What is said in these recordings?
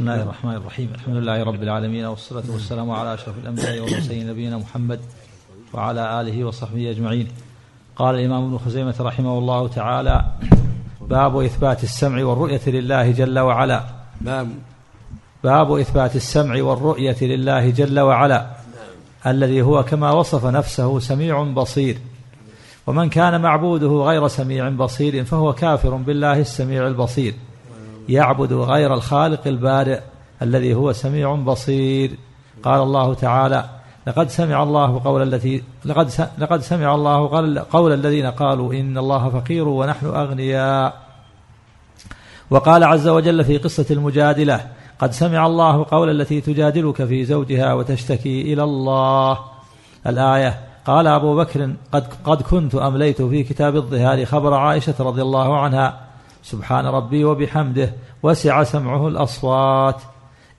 بسم الله الرحمن الرحيم الحمد لله رب العالمين والصلاة والسلام على أشرف الأنبياء والمرسلين نبينا محمد وعلى آله وصحبه أجمعين قال الإمام ابن خزيمة رحمه الله تعالى باب إثبات السمع والرؤية لله جل وعلا باب باب إثبات السمع والرؤية لله جل وعلا الذي هو كما وصف نفسه سميع بصير ومن كان معبوده غير سميع بصير فهو كافر بالله السميع البصير يعبد غير الخالق البارئ الذي هو سميع بصير. قال الله تعالى لقد سمع الله قول التي لقد لقد سمع الله قول, الذين قالوا إن الله فقير ونحن أغنياء وقال عز وجل في قصة المجادلة قد سمع الله قول التي تجادلك في زوجها وتشتكي إلى الله الآية قال أبو بكر قد قد كنت أمليت في كتاب الظهار خبر عائشة رضي الله عنها سبحان ربي وبحمده وسع سمعه الأصوات.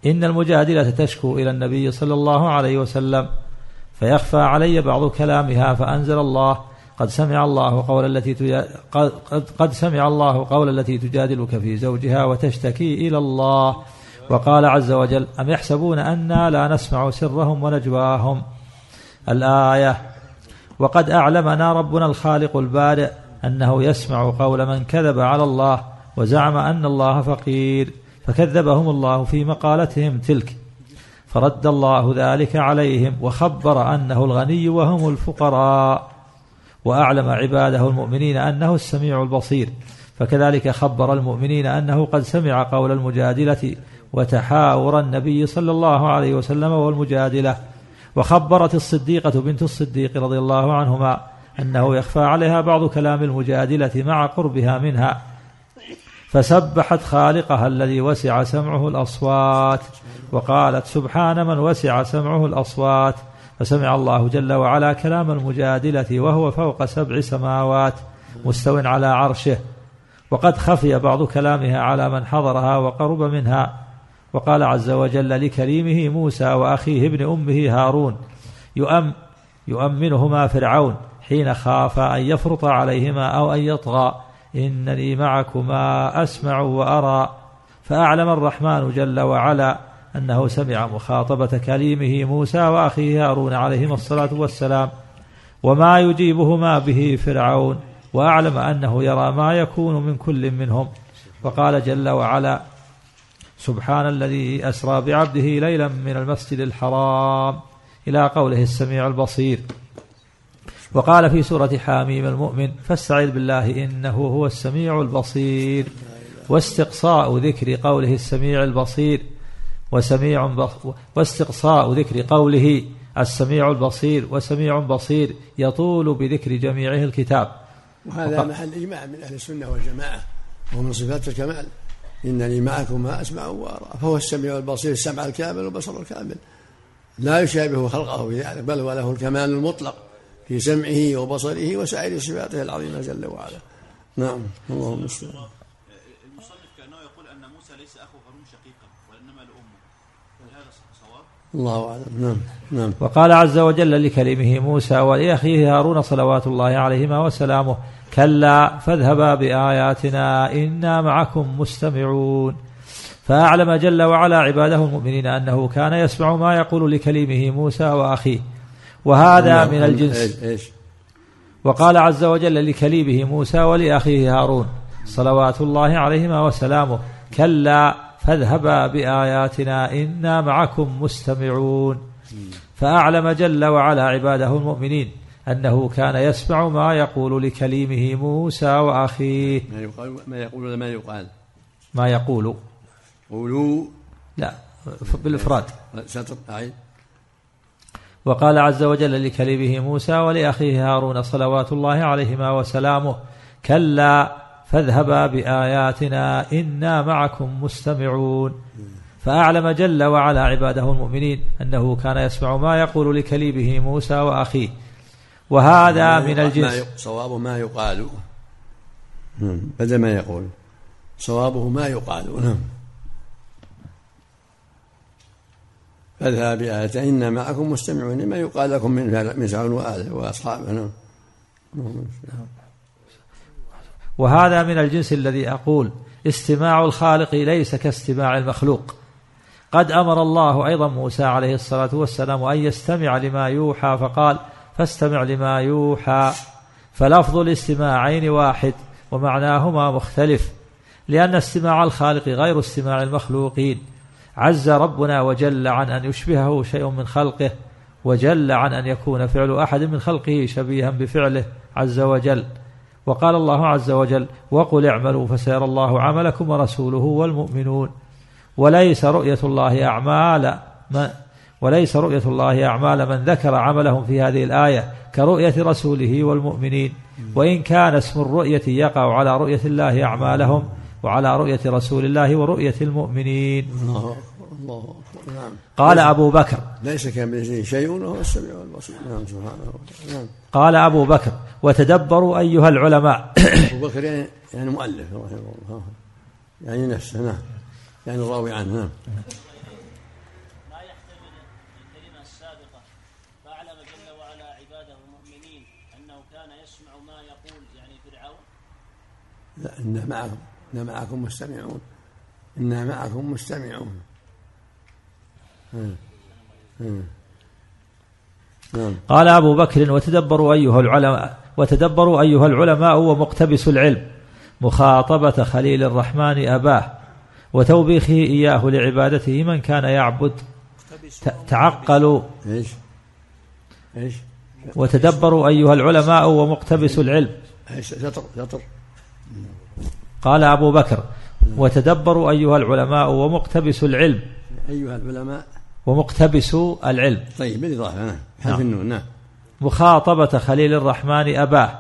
إن المجادلة تشكو إلى النبي صلى الله عليه وسلم فيخفى علي بعض كلامها فأنزل الله قد سمع الله قول التي قد, قد سمع الله قول التي تجادلك في زوجها وتشتكي إلى الله. وقال عز وجل أم يحسبون أنا لا نسمع سرهم ونجواهم؟ الآية وقد أعلمنا ربنا الخالق البارئ أنه يسمع قول من كذب على الله وزعم أن الله فقير فكذبهم الله في مقالتهم تلك. فرد الله ذلك عليهم وخبر أنه الغني وهم الفقراء. وأعلم عباده المؤمنين أنه السميع البصير. فكذلك خبر المؤمنين أنه قد سمع قول المجادلة وتحاور النبي صلى الله عليه وسلم والمجادلة. وخبرت الصديقة بنت الصديق رضي الله عنهما أنه يخفى عليها بعض كلام المجادلة مع قربها منها. فسبحت خالقها الذي وسع سمعه الأصوات وقالت سبحان من وسع سمعه الأصوات. فسمع الله جل وعلا كلام المجادلة وهو فوق سبع سماوات مستو على عرشه. وقد خفي بعض كلامها على من حضرها وقرب منها. وقال عز وجل لكريمه موسى وأخيه ابن أمه هارون يؤم يؤمنهما فرعون. حين خاف أن يفرط عليهما أو أن يطغى. إنني معكما أسمع وأرى. فأعلم الرحمن جل وعلا أنه سمع مخاطبة كليمه موسى وأخيه هارون عليهما الصلاة والسلام وما يجيبهما به فرعون وأعلم أنه يرى ما يكون من كل منهم. وقال جل وعلا سبحان الذي أسرى بعبده ليلا من المسجد الحرام. إلى قوله السميع البصير. وقال في سورة حاميم المؤمن فاستعذ بالله إنه هو السميع البصير. واستقصاء ذكر قوله السميع البصير وسميع واستقصاء ذكر قوله السميع البصير وسميع بصير يطول بذكر جميعه الكتاب. وهذا محل إجماع من أهل السنة والجماعة وهو من صفات الكمال. إنني معكم ما أسمع وأرى. فهو السميع البصير السمع الكامل والبصر الكامل. لا يشابه خلقه في ذلك بل وله الكمال المطلق. في سمعه وبصره وسائر صفاته العظيمة جل وعلا. نعم الله المستعان. المصنف كأنه يقول أن موسى ليس أخو هارون شقيقا وإنما لامه هل هذا صواب؟ الله أعلم. نعم نعم. وقال عز وجل لكلمه موسى ولأخيه هارون صلوات الله عليهما وسلامه كلا فاذهبا بآياتنا إنا معكم مستمعون. فأعلم جل وعلا عباده المؤمنين أنه كان يسمع ما يقول لكلمه موسى وأخيه. وهذا من الجنس. إيش؟ وقال عز وجل لكليبه موسى ولأخيه هارون صلوات الله عليهما وسلامه كلا فاذهبا بآياتنا إنا معكم مستمعون. فأعلم جل وعلا عباده المؤمنين أنه كان يسمع ما يقول لكليمه موسى وأخيه. ما يقال ما يقول ولا ما يقال؟ ما يقول. قولوا. لا بالإفراد. سطر أعيد وقال عز وجل لكلمه موسى ولأخيه هارون صلوات الله عليهما وسلامه كلا فاذهبا بآياتنا إنا معكم مستمعون. فأعلم جل وعلا عباده المؤمنين أنه كان يسمع ما يقول لكليبه موسى وأخيه. وهذا من الجنس. صواب ما يقال. بدل ما يقول. صوابه ما يقال. نعم. فاذهب بآيات إنا معكم مستمعون. لما يقال لكم من فرعون وآله وأصحابه نعم. وهذا من الجنس الذي أقول استماع الخالق ليس كاستماع المخلوق. قد أمر الله أيضا موسى عليه الصلاة والسلام أن يستمع لما يوحى فقال فاستمع لما يوحى. فلفظ الاستماعين واحد ومعناهما مختلف لأن استماع الخالق غير استماع المخلوقين. عز ربنا وجل عن أن يشبهه شيء من خلقه وجل عن أن يكون فعل أحد من خلقه شبيها بفعله عز وجل. وقال الله عز وجل وقل اعملوا فسيرى الله عملكم ورسوله والمؤمنون وليس رؤية الله أعمال من وليس رؤية الله أعمال من ذكر عملهم في هذه الآية كرؤية رسوله والمؤمنين. وإن كان اسم الرؤية يقع على رؤية الله أعمالهم وعلى رؤية رسول الله ورؤية المؤمنين. الله الله نعم. قال أبو بكر. ليس كمثله شيء وهو السميع البصير. نعم سبحانه نعم. قال أبو بكر وتدبروا أيها العلماء. أبو بكر يعني يعني مؤلف رحمه الله. يعني نفسه نعم. يعني الراوي عنه نعم. لا إنا معكم إنا معكم مستمعون. إنا معكم مستمعون. نعم. قال أبو بكر وتدبروا أيها العلماء وتدبروا أيها العلماء ومقتبس العلم. مخاطبة خليل الرحمن أباه وتوبيخه إياه لعبادته من كان يعبد. تعقلوا. إيش؟ إيش؟ وتدبروا أيها العلماء ومقتبس العلم. إيش؟ شطر شطر قال أبو بكر وتدبروا أيها العلماء ومقتبس العلم. أيها العلماء. ومقتبس العلم. طيب بالاضافه نعم حذف نعم. النون نعم. مخاطبة خليل الرحمن أباه.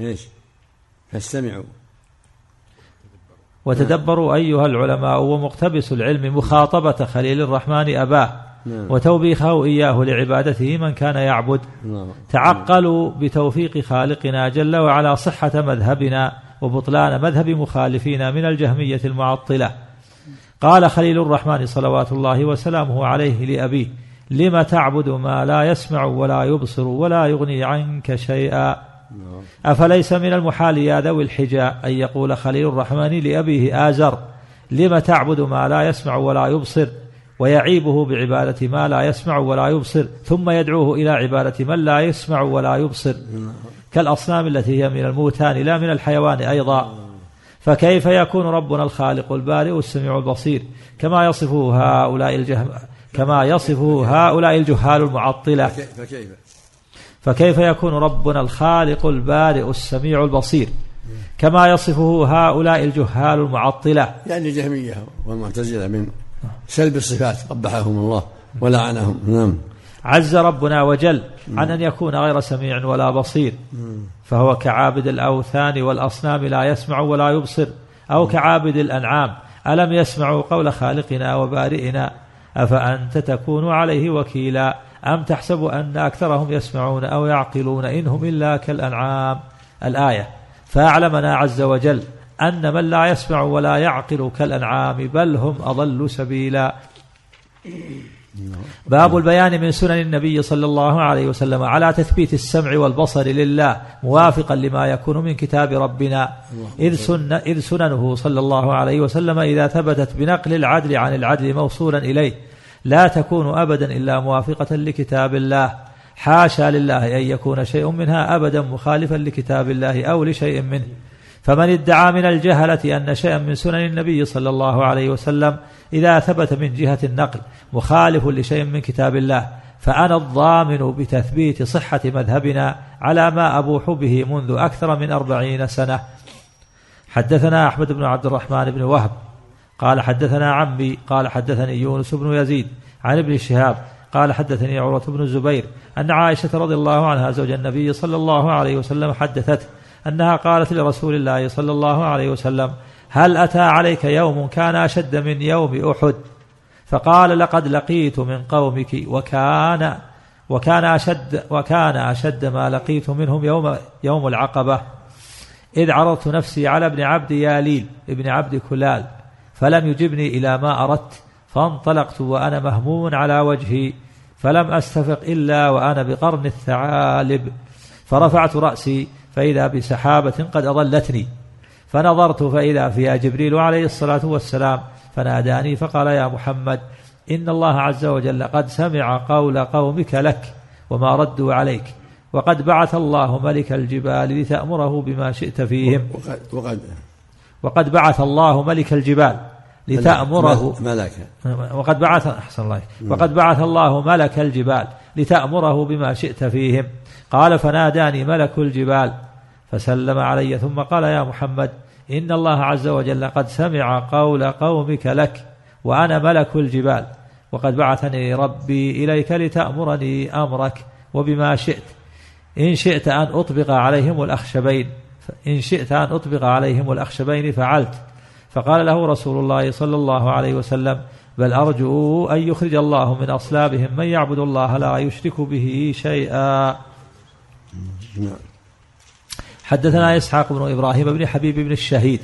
إيش؟ فاستمعوا. وتدبروا أيها العلماء ومقتبس العلم مخاطبة خليل الرحمن أباه. نعم. وتوبيخه إياه لعبادته من كان يعبد. نعم تعقلوا بتوفيق خالقنا جل وعلا صحة مذهبنا. وبطلان مذهب مخالفينا من الجهمية المعطلة. قال خليل الرحمن صلوات الله وسلامه عليه لأبيه لم تعبد ما لا يسمع ولا يبصر ولا يغني عنك شيئا؟ أفليس من المحال يا ذوي الحجاء أن يقول خليل الرحمن لأبيه آزر لم تعبد ما لا يسمع ولا يبصر؟ ويعيبه بعبادة ما لا يسمع ولا يبصر ثم يدعوه إلى عبادة من لا يسمع ولا يبصر. كالأصنام التي هي من الموتان لا من الحيوان أيضا. فكيف يكون ربنا الخالق البارئ السميع البصير؟ كما يصفه هؤلاء الجهم كما يصفه هؤلاء الجهال المعطلة. فكي- فكيف؟ فكيف يكون ربنا الخالق البارئ السميع البصير؟ كما يصفه هؤلاء الجهال المعطلة. يعني الجهمية والمعتزلة من سلب الصفات قبحهم الله ولعنهم. نعم. عز ربنا وجل عن أن يكون غير سميع ولا بصير. فهو كعابد الأوثان والأصنام لا يسمع ولا يبصر أو كعابد الأنعام ألم يسمعوا قول خالقنا وبارئنا؟ أفأنت تكون عليه وكيلا؟ أم تحسب أن أكثرهم يسمعون أو يعقلون إنهم إلا كالأنعام؟ الآية فأعلمنا عز وجل أن من لا يسمع ولا يعقل كالأنعام بل هم أضل سبيلا. باب البيان من سنن النبي صلى الله عليه وسلم على تثبيت السمع والبصر لله موافقا لما يكون من كتاب ربنا. إذ, سن إذ سننه صلى الله عليه وسلم إذا ثبتت بنقل العدل عن العدل موصولا إليه. لا تكون أبدا إلا موافقة لكتاب الله. حاشا لله أن يكون شيء منها أبدا مخالفا لكتاب الله أو لشيء منه. فمن ادعى من الجهلة أن شيئا من سنن النبي صلى الله عليه وسلم إذا ثبت من جهة النقل مخالف لشيء من كتاب الله فأنا الضامن بتثبيت صحة مذهبنا على ما أبوح به منذ أكثر من أربعين سنة. حدثنا أحمد بن عبد الرحمن بن وهب قال حدثنا عمي قال حدثني يونس بن يزيد عن ابن شهاب قال حدثني عروة بن الزبير أن عائشة رضي الله عنها زوج النبي صلى الله عليه وسلم حدثته أنها قالت لرسول الله صلى الله عليه وسلم هل أتى عليك يوم كان أشد من يوم أحد؟ فقال لقد لقيت من قومك وكان وكان أشد وكان أشد ما لقيت منهم يوم يوم العقبة. إذ عرضت نفسي على ابن عبد ياليل ابن عبد كلال فلم يجبني إلى ما أردت فانطلقت وأنا مهموم على وجهي فلم أستفق إلا وأنا بقرن الثعالب فرفعت رأسي فإذا بسحابة قد أضلتني. فنظرت فإذا فيها جبريل عليه الصلاة والسلام فناداني فقال يا محمد إن الله عز وجل قد سمع قول قومك لك وما ردوا عليك وقد بعث الله ملك الجبال لتأمره بما شئت فيهم. وقد وقد وقد بعث الله ملك الجبال لتأمره. ملكا وقد بعث أحسن الله وقد بعث الله ملك الجبال لتأمره بما شئت فيهم. قال فناداني ملك الجبال فسلم علي ثم قال يا محمد إن الله عز وجل قد سمع قول قومك لك وأنا ملك الجبال وقد بعثني ربي إليك لتأمرني أمرك وبما شئت إن شئت أن أطبق عليهم الأخشبين إن شئت أن أطبق عليهم الأخشبين فعلت. فقال له رسول الله صلى الله عليه وسلم بل أرجو أن يخرج الله من أصلابهم من يعبد الله لا يشرك به شيئا. حدثنا إسحاق بن إبراهيم بن حبيب بن الشهيد.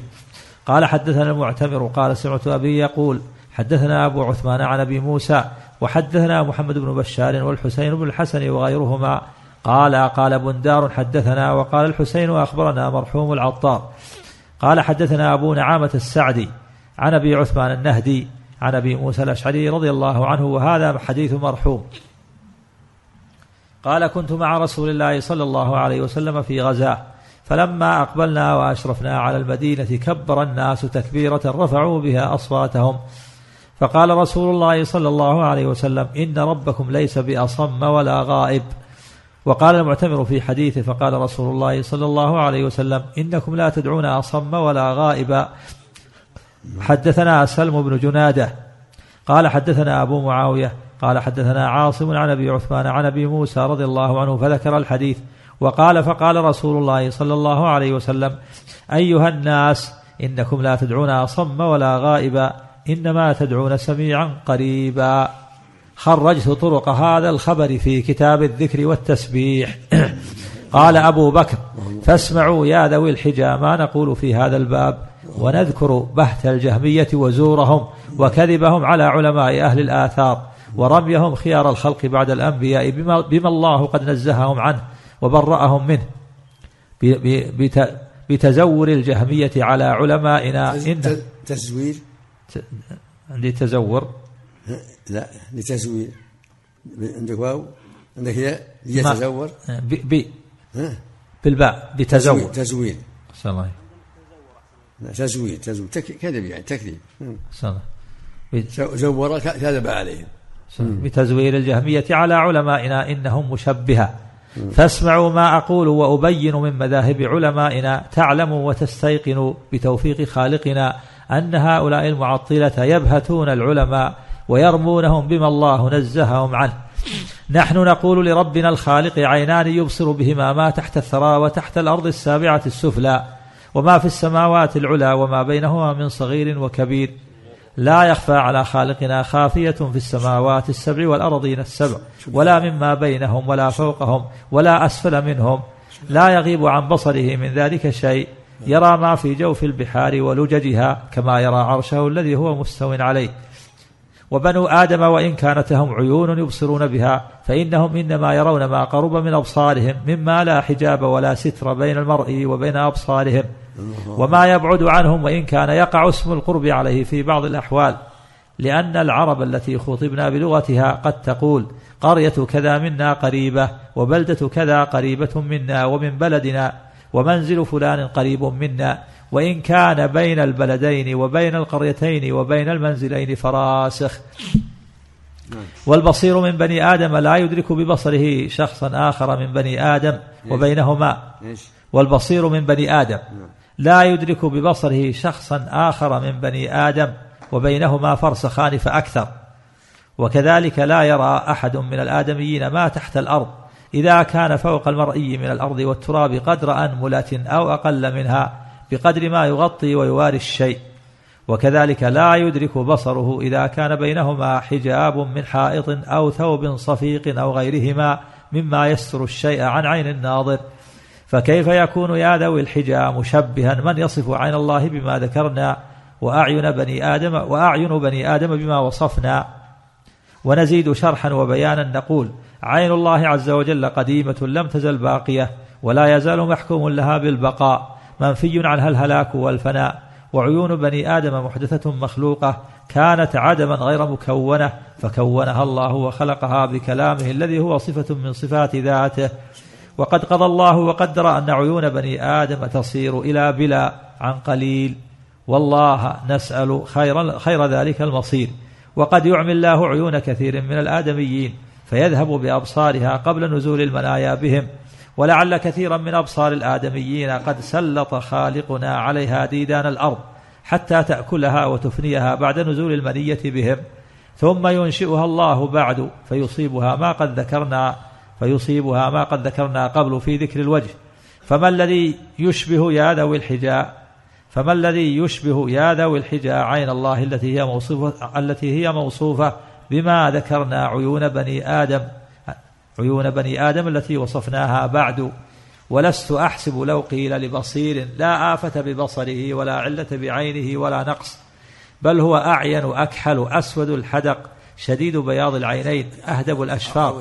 قال حدثنا المعتمر قال سمعت أبي يقول حدثنا أبو عثمان عن أبي موسى وحدثنا محمد بن بشار والحسين بن الحسن وغيرهما. قال قال بندار حدثنا وقال الحسين أخبرنا مرحوم العطار. قال حدثنا أبو نعامة السعدي عن أبي عثمان النهدي عن أبي موسى الأشعري رضي الله عنه وهذا حديث مرحوم. قال كنت مع رسول الله صلى الله عليه وسلم في غزاة. فلما أقبلنا وأشرفنا على المدينة كبر الناس تكبيرة رفعوا بها أصواتهم. فقال رسول الله صلى الله عليه وسلم إن ربكم ليس بأصم ولا غائب. وقال المعتمر في حديثه فقال رسول الله صلى الله عليه وسلم إنكم لا تدعون أصم ولا غائبا. حدثنا سلم بن جنادة. قال حدثنا أبو معاوية. قال حدثنا عاصم عن أبي عثمان عن أبي موسى رضي الله عنه فذكر الحديث. وقال فقال رسول الله صلى الله عليه وسلم أيها الناس إنكم لا تدعون أصم ولا غائبا إنما تدعون سميعا قريبا. خرجت طرق هذا الخبر في كتاب الذكر والتسبيح. قال أبو بكر فاسمعوا يا ذوي الحجى ما نقول في هذا الباب ونذكر بهت الجهمية وزورهم وكذبهم على علماء أهل الآثار ورميهم خيار الخلق بعد الأنبياء بما, بما الله قد نزههم عنه. وبرأهم منه. بتزور الجهمية على علمائنا. إن تزوير؟ عندي تزور. لا لتزوير. عندك واو؟ عندك ياء يتزور ب ب بالباء بتزور تزوير الله تزوير تزوير. كذب يعني تكذيب. زور كذب عليهم. بتزوير الجهمية على علمائنا. إنهم مشبهة. فاسمعوا ما أقول وأبين من مذاهب علمائنا تعلموا وتستيقنوا بتوفيق خالقنا أن هؤلاء المعطلة يبهتون العلماء ويرمونهم بما الله نزههم عنه. نحن نقول لربنا الخالق عينان يبصر بهما ما تحت الثرى وتحت الأرض السابعة السفلى وما في السماوات العلى وما بينهما من صغير وكبير لا يخفى على خالقنا خافية في السماوات السبع والأرضين السبع ولا مما بينهم ولا فوقهم ولا أسفل منهم لا يغيب عن بصره من ذلك شيء. يرى ما في جوف البحار ولججها كما يرى عرشه الذي هو مستو عليه. وبنو آدم وإن كانت لهم عيون يبصرون بها فإنهم إنما يرون ما قرب من أبصارهم مما لا حجاب ولا ستر بين المرء وبين أبصارهم. وما يبعد عنهم وإن كان يقع اسم القرب عليه في بعض الأحوال لأن العرب التي خطبنا بلغتها قد تقول قرية كذا منا قريبة وبلدة كذا قريبة منا ومن بلدنا ومنزل فلان قريب منا وإن كان بين البلدين وبين القريتين وبين المنزلين فراسخ. والبصير من بني آدم لا يدرك ببصره شخصا آخر من بني آدم وبينهما. والبصير من بني آدم. لا يدرك ببصره شخصا آخر من بني آدم وبينهما فرسخان فأكثر. وكذلك لا يرى أحد من الآدميين ما تحت الأرض إذا كان فوق المرئي من الأرض والتراب قدر أنملة أو أقل منها بقدر ما يغطي ويواري الشيء. وكذلك لا يدرك بصره إذا كان بينهما حجاب من حائط أو ثوب صفيق أو غيرهما مما يستر الشيء عن عين الناظر. فكيف يكون يا ذوي الحجى مشبها؟ من يصف عين الله بما ذكرنا وأعين بني آدم وأعين بني آدم بما وصفنا؟ ونزيد شرحا وبيانا نقول عين الله عز وجل قديمة لم تزل باقية ولا يزال محكوم لها بالبقاء منفي عنها الهلاك والفناء. وعيون بني آدم محدثة مخلوقة كانت عدما غير مكونة فكونها الله وخلقها بكلامه الذي هو صفة من صفات ذاته. وقد قضى الله وقدر أن عيون بني آدم تصير إلى بلا عن قليل. والله نسأل خير, خير ذلك المصير. وقد يعمي الله عيون كثير من الآدميين فيذهب بأبصارها قبل نزول المنايا بهم. ولعل كثيرا من أبصار الآدميين قد سلط خالقنا عليها ديدان الأرض حتى تأكلها وتفنيها بعد نزول المنية بهم. ثم ينشئها الله بعد فيصيبها ما قد ذكرنا فيصيبها ما قد ذكرنا قبل في ذكر الوجه. فما الذي يشبه يا ذوي الحجاء؟ فما الذي يشبه يا ذوي الحجاء؟ عين الله التي هي موصوفة التي هي موصوفة بما ذكرنا عيون بني آدم. عيون بني آدم التي وصفناها بعد. ولست أحسب لو قيل لبصير لا آفة ببصره ولا علة بعينه ولا نقص بل هو أعين أكحل أسود الحدق شديد بياض العينين أهدب الأشفار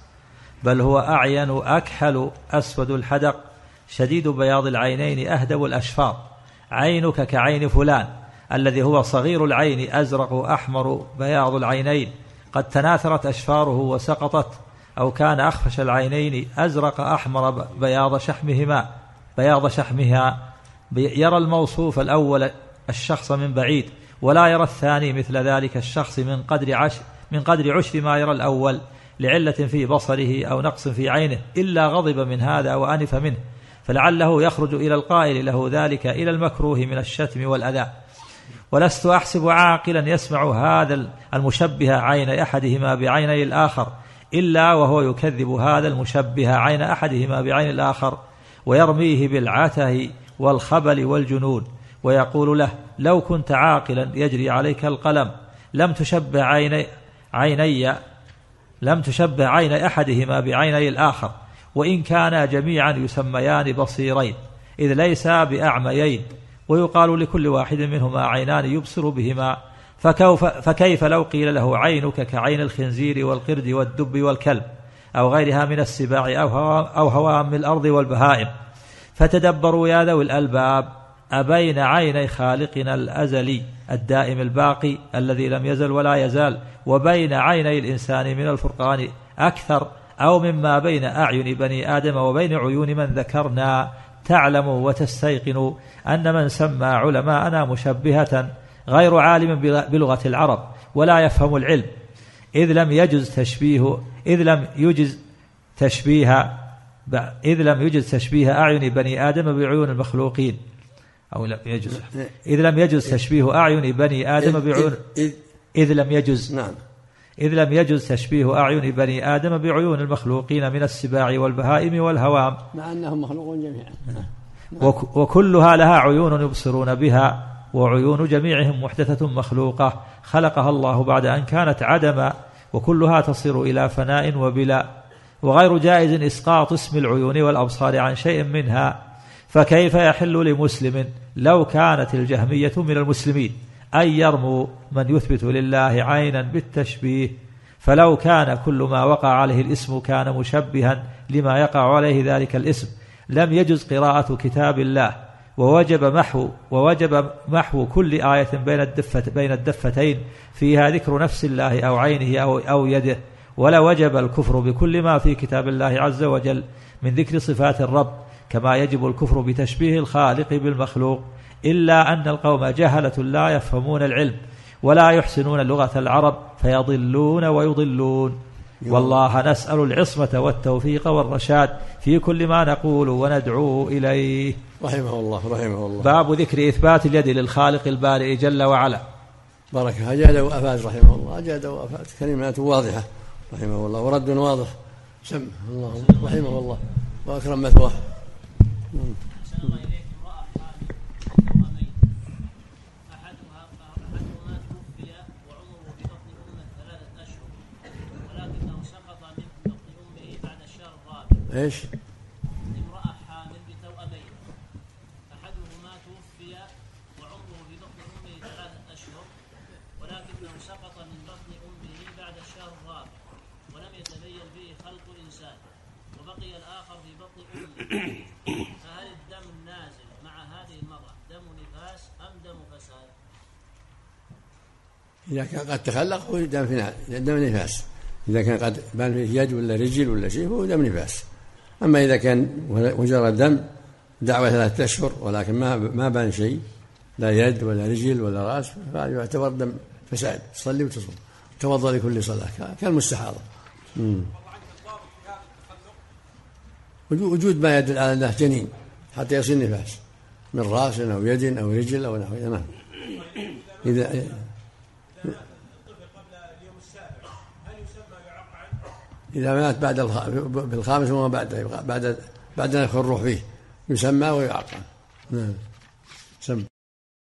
بل هو أعين أكحل أسود الحدق شديد بياض العينين أهدب الأشفار عينك كعين فلان الذي هو صغير العين أزرق أحمر بياض العينين. قد تناثرت أشفاره وسقطت أو كان أخفش العينين أزرق أحمر بياض شحمهما. بياض شحمها يرى الموصوف الأول الشخص من بعيد ولا يرى الثاني مثل ذلك الشخص من قدر عش من قدر عشر ما يرى الأول. لعلة في بصره أو نقص في عينه إلا غضب من هذا وأنف منه فلعله يخرج إلى القائل له ذلك إلى المكروه من الشتم والأذى. ولست أحسب عاقلا يسمع هذا المشبه عين أحدهما بعيني الآخر إلا وهو يكذب هذا المشبه عين أحدهما بعين الآخر ويرميه بالعته والخبل والجنون ويقول له لو كنت عاقلا يجري عليك القلم لم تشبه عيني عيني لم تشبه عين أحدهما بعيني الآخر وإن كانا جميعا يسميان بصيرين إذ ليسا بأعميين ويقال لكل واحد منهما عينان يبصر بهما فكيف, فكيف لو قيل له عينك كعين الخنزير والقرد والدب والكلب أو غيرها من السباع أو هوام الأرض والبهائم؟ فتدبروا يا ذوي الألباب أبين عيني خالقنا الأزلي الدائم الباقي الذي لم يزل ولا يزال وبين عيني الإنسان من الفرقان أكثر أو مما بين أعين بني آدم وبين عيون من ذكرنا. تعلموا وتستيقنوا أن من سمى علماءنا مشبهة غير عالم بلغة العرب ولا يفهم العلم. إذ لم يجز تشبيه إذ لم يجز تشبيه إذ لم يجز تشبيه أعين بني آدم بعيون المخلوقين. أو لم يجز. إذ لم يجز تشبيه أعين بني آدم بعيون. إذ لم يجز. نعم. إذ لم يجز تشبيه أعين بني آدم بعيون المخلوقين من السباع والبهائم والهوام. مع أنهم مخلوقون جميعا. وكلها لها عيون يبصرون بها وعيون جميعهم محدثة مخلوقة. خلقها الله بعد أن كانت عدما وكلها تصير إلى فناء وبلا. وغير جائز إسقاط اسم العيون والأبصار عن شيء منها. فكيف يحل لمسلم لو كانت الجهمية من المسلمين أن يرموا من يثبت لله عينا بالتشبيه فلو كان كل ما وقع عليه الاسم كان مشبها لما يقع عليه ذلك الاسم. لم يجز قراءة كتاب الله ووجب محو ووجب محو كل آية بين الدفة بين الدفتين فيها ذكر نفس الله أو عينه أو أو يده. ولا وجب الكفر بكل ما في كتاب الله عز وجل من ذكر صفات الرب. كما يجب الكفر بتشبيه الخالق بالمخلوق إلا أن القوم جهلة لا يفهمون العلم ولا يحسنون لغة العرب فيضلون ويضلون. والله نسأل العصمة والتوفيق والرشاد في كل ما نقول وندعو إليه. رحمه الله رحمه الله. باب ذكر إثبات اليد للخالق البارئ جل وعلا. بركة أجاد وأفاد رحمه الله. أجاد وأفاد. كلمات واضحة. رحمه الله. ورد واضح. سم. الله. رحمه الله. وأكرم مثواه. إيش؟ امرأة حامل أحدهما توفي وعمره في بطن أمه ثلاثة أشهر ولكنه سقط من بطن أمه بعد الشهر الرابع ولم يتبين به خلق وبقي الآخر في بطن أمه فهل الدم النازل مع هذه المرأة دم نفاس أم دم فساد؟ إذا كان قد تخلق هو دم دم نفاس إذا كان قد بان فيه يد ولا رجل ولا شيء هو دم نفاس أما إذا كان مجرد دم دعوة ثلاثة أشهر ولكن ما ما بان شيء لا يد ولا رجل ولا رأس فيعتبر دم فساد. تصلي وتصوم. توضأ لكل صلاة. كالمستحاضة. وجود ما يدل على أنه جنين حتى يصير نفاس. من رأس أو يد أو رجل أو نحو نعم. إذا إذا مات بعد بالخامس وما بعد بعد بعد الروح فيه يسمى ويعقل نعم.